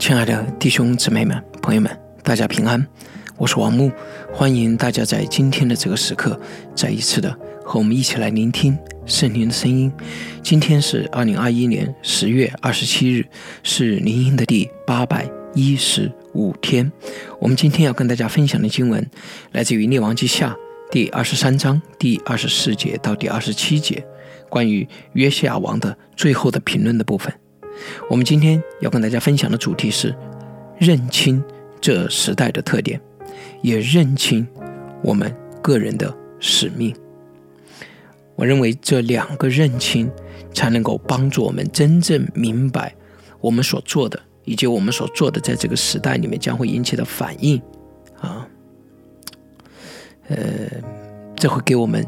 亲爱的弟兄姊妹们、朋友们，大家平安，我是王木，欢迎大家在今天的这个时刻，再一次的和我们一起来聆听圣灵的声音。今天是二零二一年十月二十七日，是灵音的第八百一十五天。我们今天要跟大家分享的经文，来自于列王记下第二十三章第二十四节到第二十七节，关于约西亚王的最后的评论的部分。我们今天要跟大家分享的主题是认清这时代的特点，也认清我们个人的使命。我认为这两个认清才能够帮助我们真正明白我们所做的，以及我们所做的在这个时代里面将会引起的反应。啊，呃，这会给我们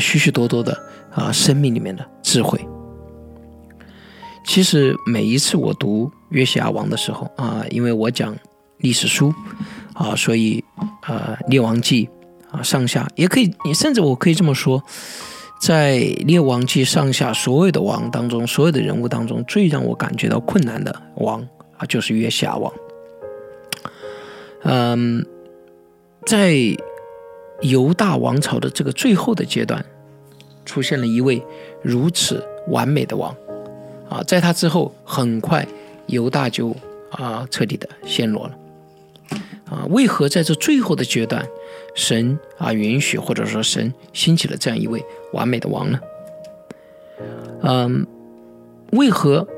许许多多的啊生命里面的智慧。其实每一次我读约西亚王的时候啊，因为我讲历史书啊，所以呃列王记啊上下也可以，你甚至我可以这么说，在列王记上下所有的王当中，所有的人物当中，最让我感觉到困难的王啊，就是约西亚王。嗯，在犹大王朝的这个最后的阶段，出现了一位如此完美的王。啊，在他之后，很快犹大就啊彻底的陷落了。啊，为何在这最后的阶段，神啊允许或者说神兴起了这样一位完美的王呢？嗯，为何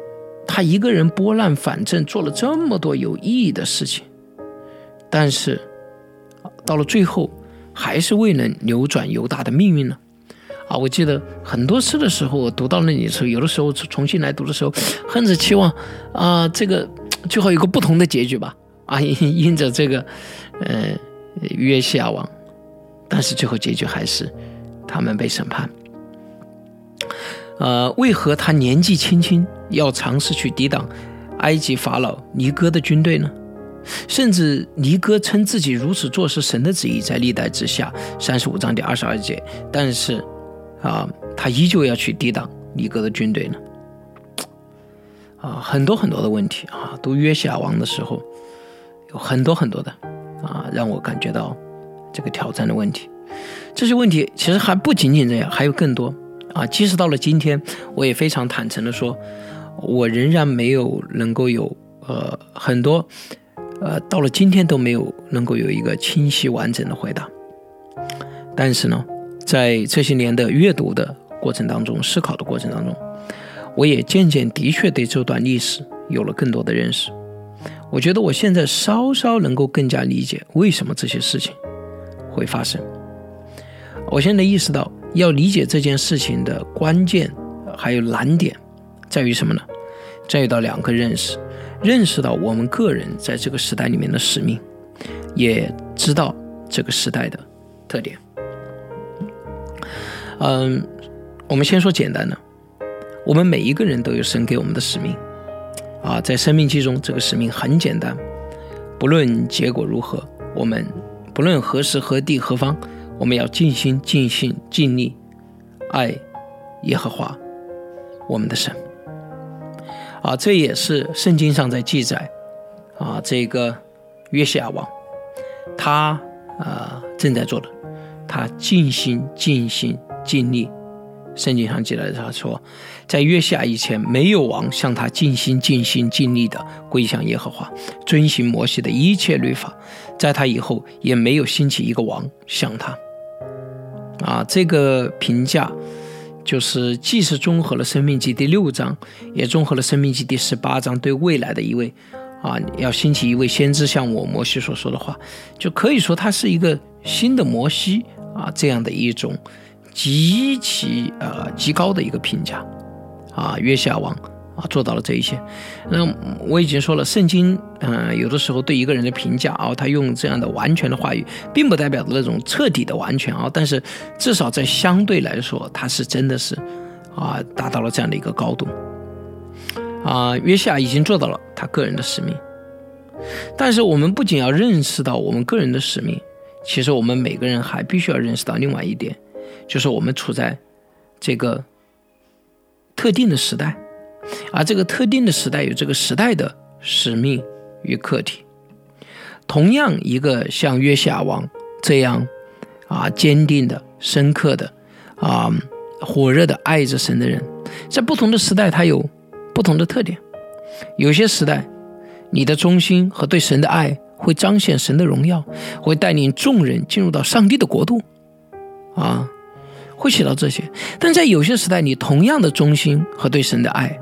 他一个人拨乱反正，做了这么多有意义的事情，但是到了最后，还是未能扭转犹大的命运呢？啊，我记得很多次的时候，我读到那里的时候，有的时候重新来读的时候，恨着期望啊，这个最后有个不同的结局吧。啊，因因着这个，呃，约西亚王，但是最后结局还是他们被审判。呃，为何他年纪轻轻要尝试去抵挡埃及法老尼哥的军队呢？甚至尼哥称自己如此做是神的旨意，在历代之下三十五章第二十二节，但是。啊，他依旧要去抵挡尼哥的军队呢。啊，很多很多的问题啊，读约西亚王的时候，有很多很多的啊，让我感觉到这个挑战的问题。这些问题其实还不仅仅这样，还有更多啊。即使到了今天，我也非常坦诚的说，我仍然没有能够有呃很多呃到了今天都没有能够有一个清晰完整的回答。但是呢。在这些年的阅读的过程当中，思考的过程当中，我也渐渐的确对这段历史有了更多的认识。我觉得我现在稍稍能够更加理解为什么这些事情会发生。我现在意识到，要理解这件事情的关键还有难点在于什么呢？在于到两个认识：认识到我们个人在这个时代里面的使命，也知道这个时代的特点。嗯，我们先说简单的，我们每一个人都有神给我们的使命，啊，在生命记中，这个使命很简单，不论结果如何，我们不论何时何地何方，我们要尽心尽心尽力爱耶和华我们的神，啊，这也是圣经上在记载，啊，这个约西亚王，他啊正在做的，他尽心尽心。尽力，圣经上记载他说，在约西亚以前，没有王向他尽心尽心尽力的归向耶和华，遵行摩西的一切律法；在他以后，也没有兴起一个王像他。啊，这个评价就是既是综合了《生命记》第六章，也综合了《生命记》第十八章对未来的一位啊，要兴起一位先知像我摩西所说的话，就可以说他是一个新的摩西啊，这样的一种。极其呃极高的一个评价，啊，约西亚王啊做到了这一些。那我已经说了，圣经嗯有的时候对一个人的评价啊，他用这样的完全的话语，并不代表着那种彻底的完全啊，但是至少在相对来说，他是真的是啊达到了这样的一个高度。啊，约西亚已经做到了他个人的使命，但是我们不仅要认识到我们个人的使命，其实我们每个人还必须要认识到另外一点。就是我们处在这个特定的时代，而这个特定的时代有这个时代的使命与课题。同样，一个像约夏王这样啊坚定的、深刻的啊火热的爱着神的人，在不同的时代，他有不同的特点。有些时代，你的忠心和对神的爱会彰显神的荣耀，会带领众人进入到上帝的国度，啊，会写到这些。但在有些时代，你同样的忠心和对神的爱，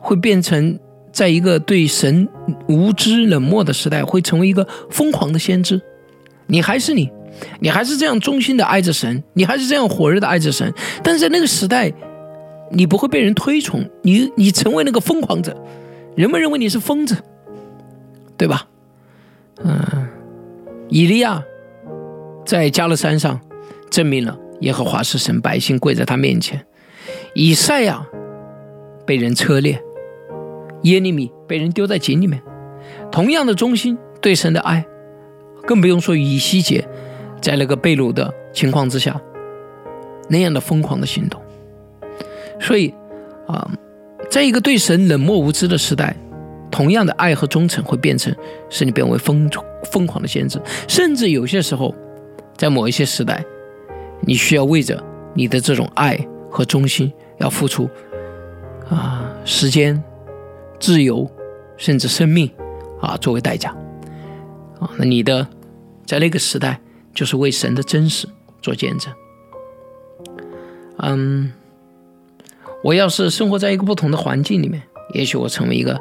会变成在一个对神无知冷漠的时代，会成为一个疯狂的先知。你还是你，你还是这样忠心的爱着神，你还是这样火热的爱着神，但是在那个时代。你不会被人推崇，你你成为那个疯狂者，人们认为你是疯子，对吧？嗯，以利亚在加勒山上证明了耶和华是神，百姓跪在他面前。以赛亚被人车裂，耶利米被人丢在井里面。同样的忠心对神的爱，更不用说以西结在那个被掳的情况之下那样的疯狂的行动。所以，啊，在一个对神冷漠无知的时代，同样的爱和忠诚会变成使你变为疯疯狂的先知，甚至有些时候，在某一些时代，你需要为着你的这种爱和忠心，要付出啊时间、自由，甚至生命啊作为代价啊。那你的在那个时代，就是为神的真实做见证。嗯。我要是生活在一个不同的环境里面，也许我成为一个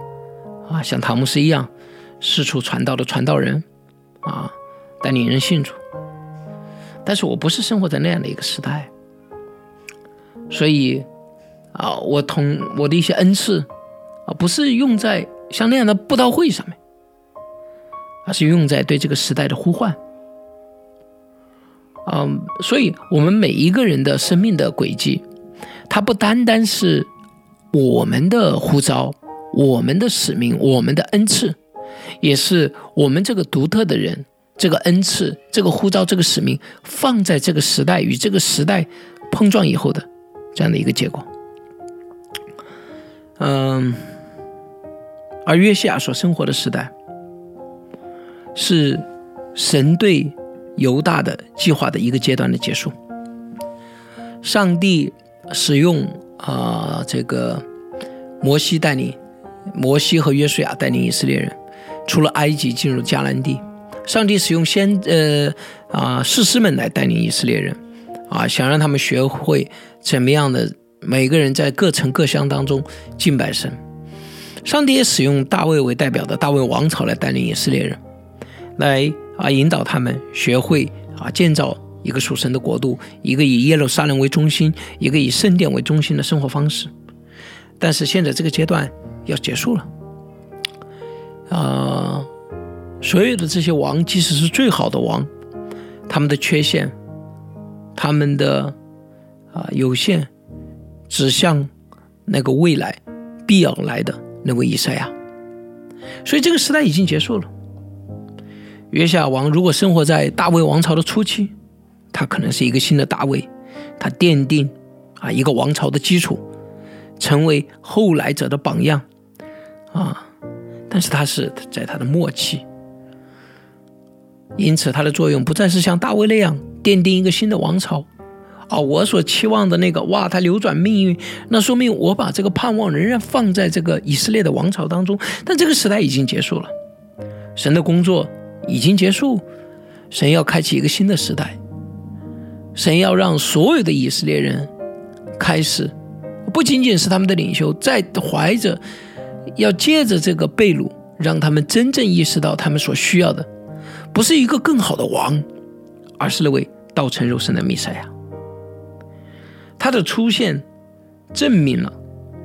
啊，像塔木斯一样四处传道的传道人，啊，带领人信主。但是我不是生活在那样的一个时代，所以啊，我同我的一些恩赐啊，不是用在像那样的布道会上面，而是用在对这个时代的呼唤。嗯，所以我们每一个人的生命的轨迹。它不单单是我们的呼召、我们的使命、我们的恩赐，也是我们这个独特的人、这个恩赐、这个呼召、这个使命放在这个时代与这个时代碰撞以后的这样的一个结果。嗯，而约西亚所生活的时代，是神对犹大的计划的一个阶段的结束。上帝。使用啊，这个摩西带领摩西和约书亚带领以色列人出了埃及，进入迦南地。上帝使用先呃啊士师们来带领以色列人啊，想让他们学会怎么样的每个人在各城各乡当中敬拜神。上帝也使用大卫为代表的大卫王朝来带领以色列人，来啊引导他们学会啊建造。一个属神的国度，一个以耶路撒冷为中心，一个以圣殿为中心的生活方式。但是现在这个阶段要结束了，啊，所有的这些王，即使是最好的王，他们的缺陷，他们的啊有限，指向那个未来必要来的那位以赛亚。所以这个时代已经结束了。约夏王如果生活在大卫王朝的初期。他可能是一个新的大卫，他奠定啊一个王朝的基础，成为后来者的榜样啊。但是他是在他的末期，因此它的作用不再是像大卫那样奠定一个新的王朝啊。我所期望的那个哇，他扭转命运，那说明我把这个盼望仍然放在这个以色列的王朝当中。但这个时代已经结束了，神的工作已经结束，神要开启一个新的时代。神要让所有的以色列人开始，不仅仅是他们的领袖，在怀着要借着这个被掳，让他们真正意识到他们所需要的，不是一个更好的王，而是那位道成肉身的弥赛亚。他的出现证明了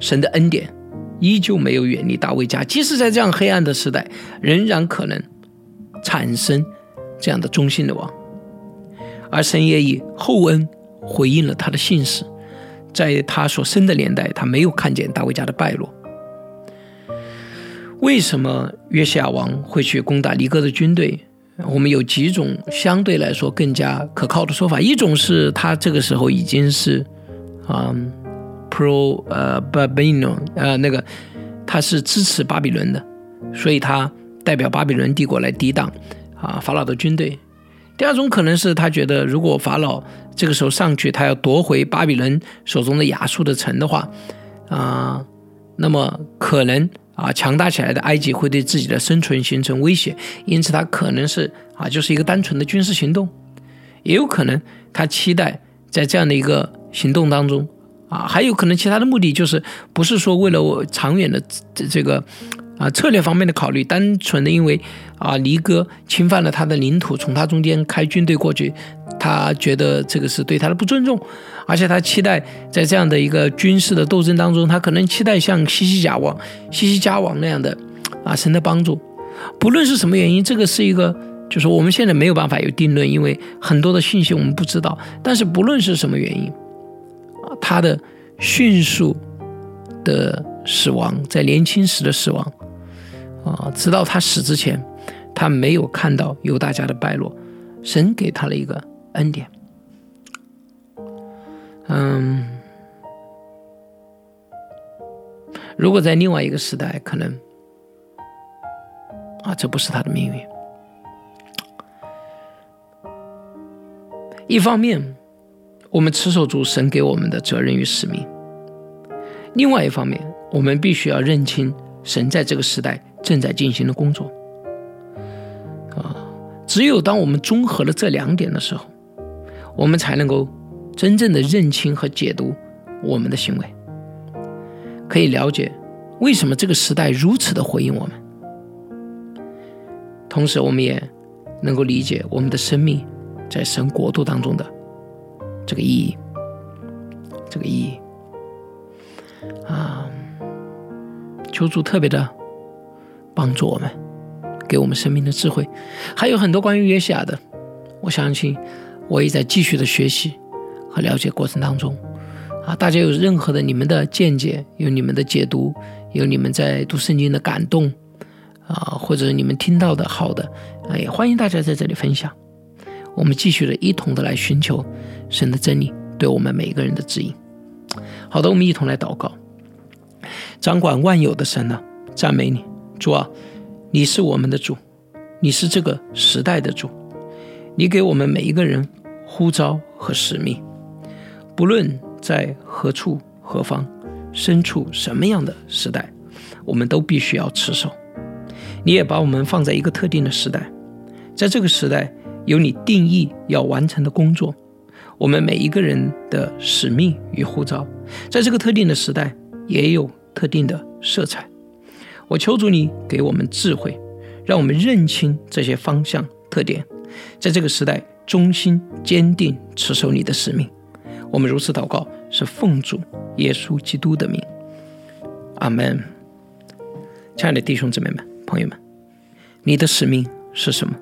神的恩典依旧没有远离大卫家，即使在这样黑暗的时代，仍然可能产生这样的忠心的王。而神也以厚恩回应了他的信使，在他所生的年代，他没有看见大卫家的败落。为什么约西亚王会去攻打尼哥的军队？我们有几种相对来说更加可靠的说法。一种是他这个时候已经是啊，pro 呃 Babylon 呃那个他是支持巴比伦的所以他代表巴比伦帝国来抵挡啊法老的军队。第二种可能是他觉得，如果法老这个时候上去，他要夺回巴比伦手中的亚述的城的话，啊，那么可能啊强大起来的埃及会对自己的生存形成威胁，因此他可能是啊就是一个单纯的军事行动，也有可能他期待在这样的一个行动当中。啊，还有可能其他的目的就是，不是说为了我长远的这这个啊策略方面的考虑，单纯的因为啊离哥侵犯了他的领土，从他中间开军队过去，他觉得这个是对他的不尊重，而且他期待在这样的一个军事的斗争当中，他可能期待像西西甲王、西西加王那样的啊神的帮助。不论是什么原因，这个是一个，就是我们现在没有办法有定论，因为很多的信息我们不知道。但是不论是什么原因。啊他的迅速的死亡，在年轻时的死亡，啊，直到他死之前，他没有看到犹大家的败落，神给他了一个恩典。嗯，如果在另外一个时代，可能啊，这不是他的命运。一方面。我们持守住神给我们的责任与使命。另外一方面，我们必须要认清神在这个时代正在进行的工作。啊，只有当我们综合了这两点的时候，我们才能够真正的认清和解读我们的行为，可以了解为什么这个时代如此的回应我们。同时，我们也能够理解我们的生命在神国度当中的。这个意义，这个意义啊，求主特别的帮助我们，给我们生命的智慧，还有很多关于约西亚的，我相信我也在继续的学习和了解过程当中啊。大家有任何的你们的见解，有你们的解读，有你们在读圣经的感动啊，或者你们听到的好的啊，也欢迎大家在这里分享。我们继续的一同的来寻求神的真理，对我们每一个人的指引。好的，我们一同来祷告。掌管万有的神呢，赞美你，主啊，你是我们的主，你是这个时代的主，你给我们每一个人呼召和使命，不论在何处何方，身处什么样的时代，我们都必须要持守。你也把我们放在一个特定的时代，在这个时代。有你定义要完成的工作，我们每一个人的使命与呼召，在这个特定的时代也有特定的色彩。我求主你给我们智慧，让我们认清这些方向特点，在这个时代忠心坚定持守你的使命。我们如此祷告，是奉主耶稣基督的名，阿门。亲爱的弟兄姊妹们、朋友们，你的使命是什么？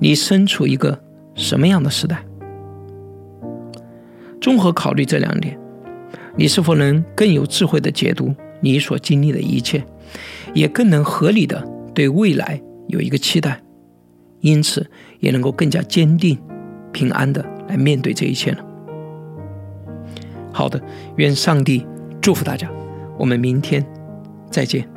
你身处一个什么样的时代？综合考虑这两点，你是否能更有智慧的解读你所经历的一切，也更能合理的对未来有一个期待，因此也能够更加坚定、平安的来面对这一切了？好的，愿上帝祝福大家，我们明天再见。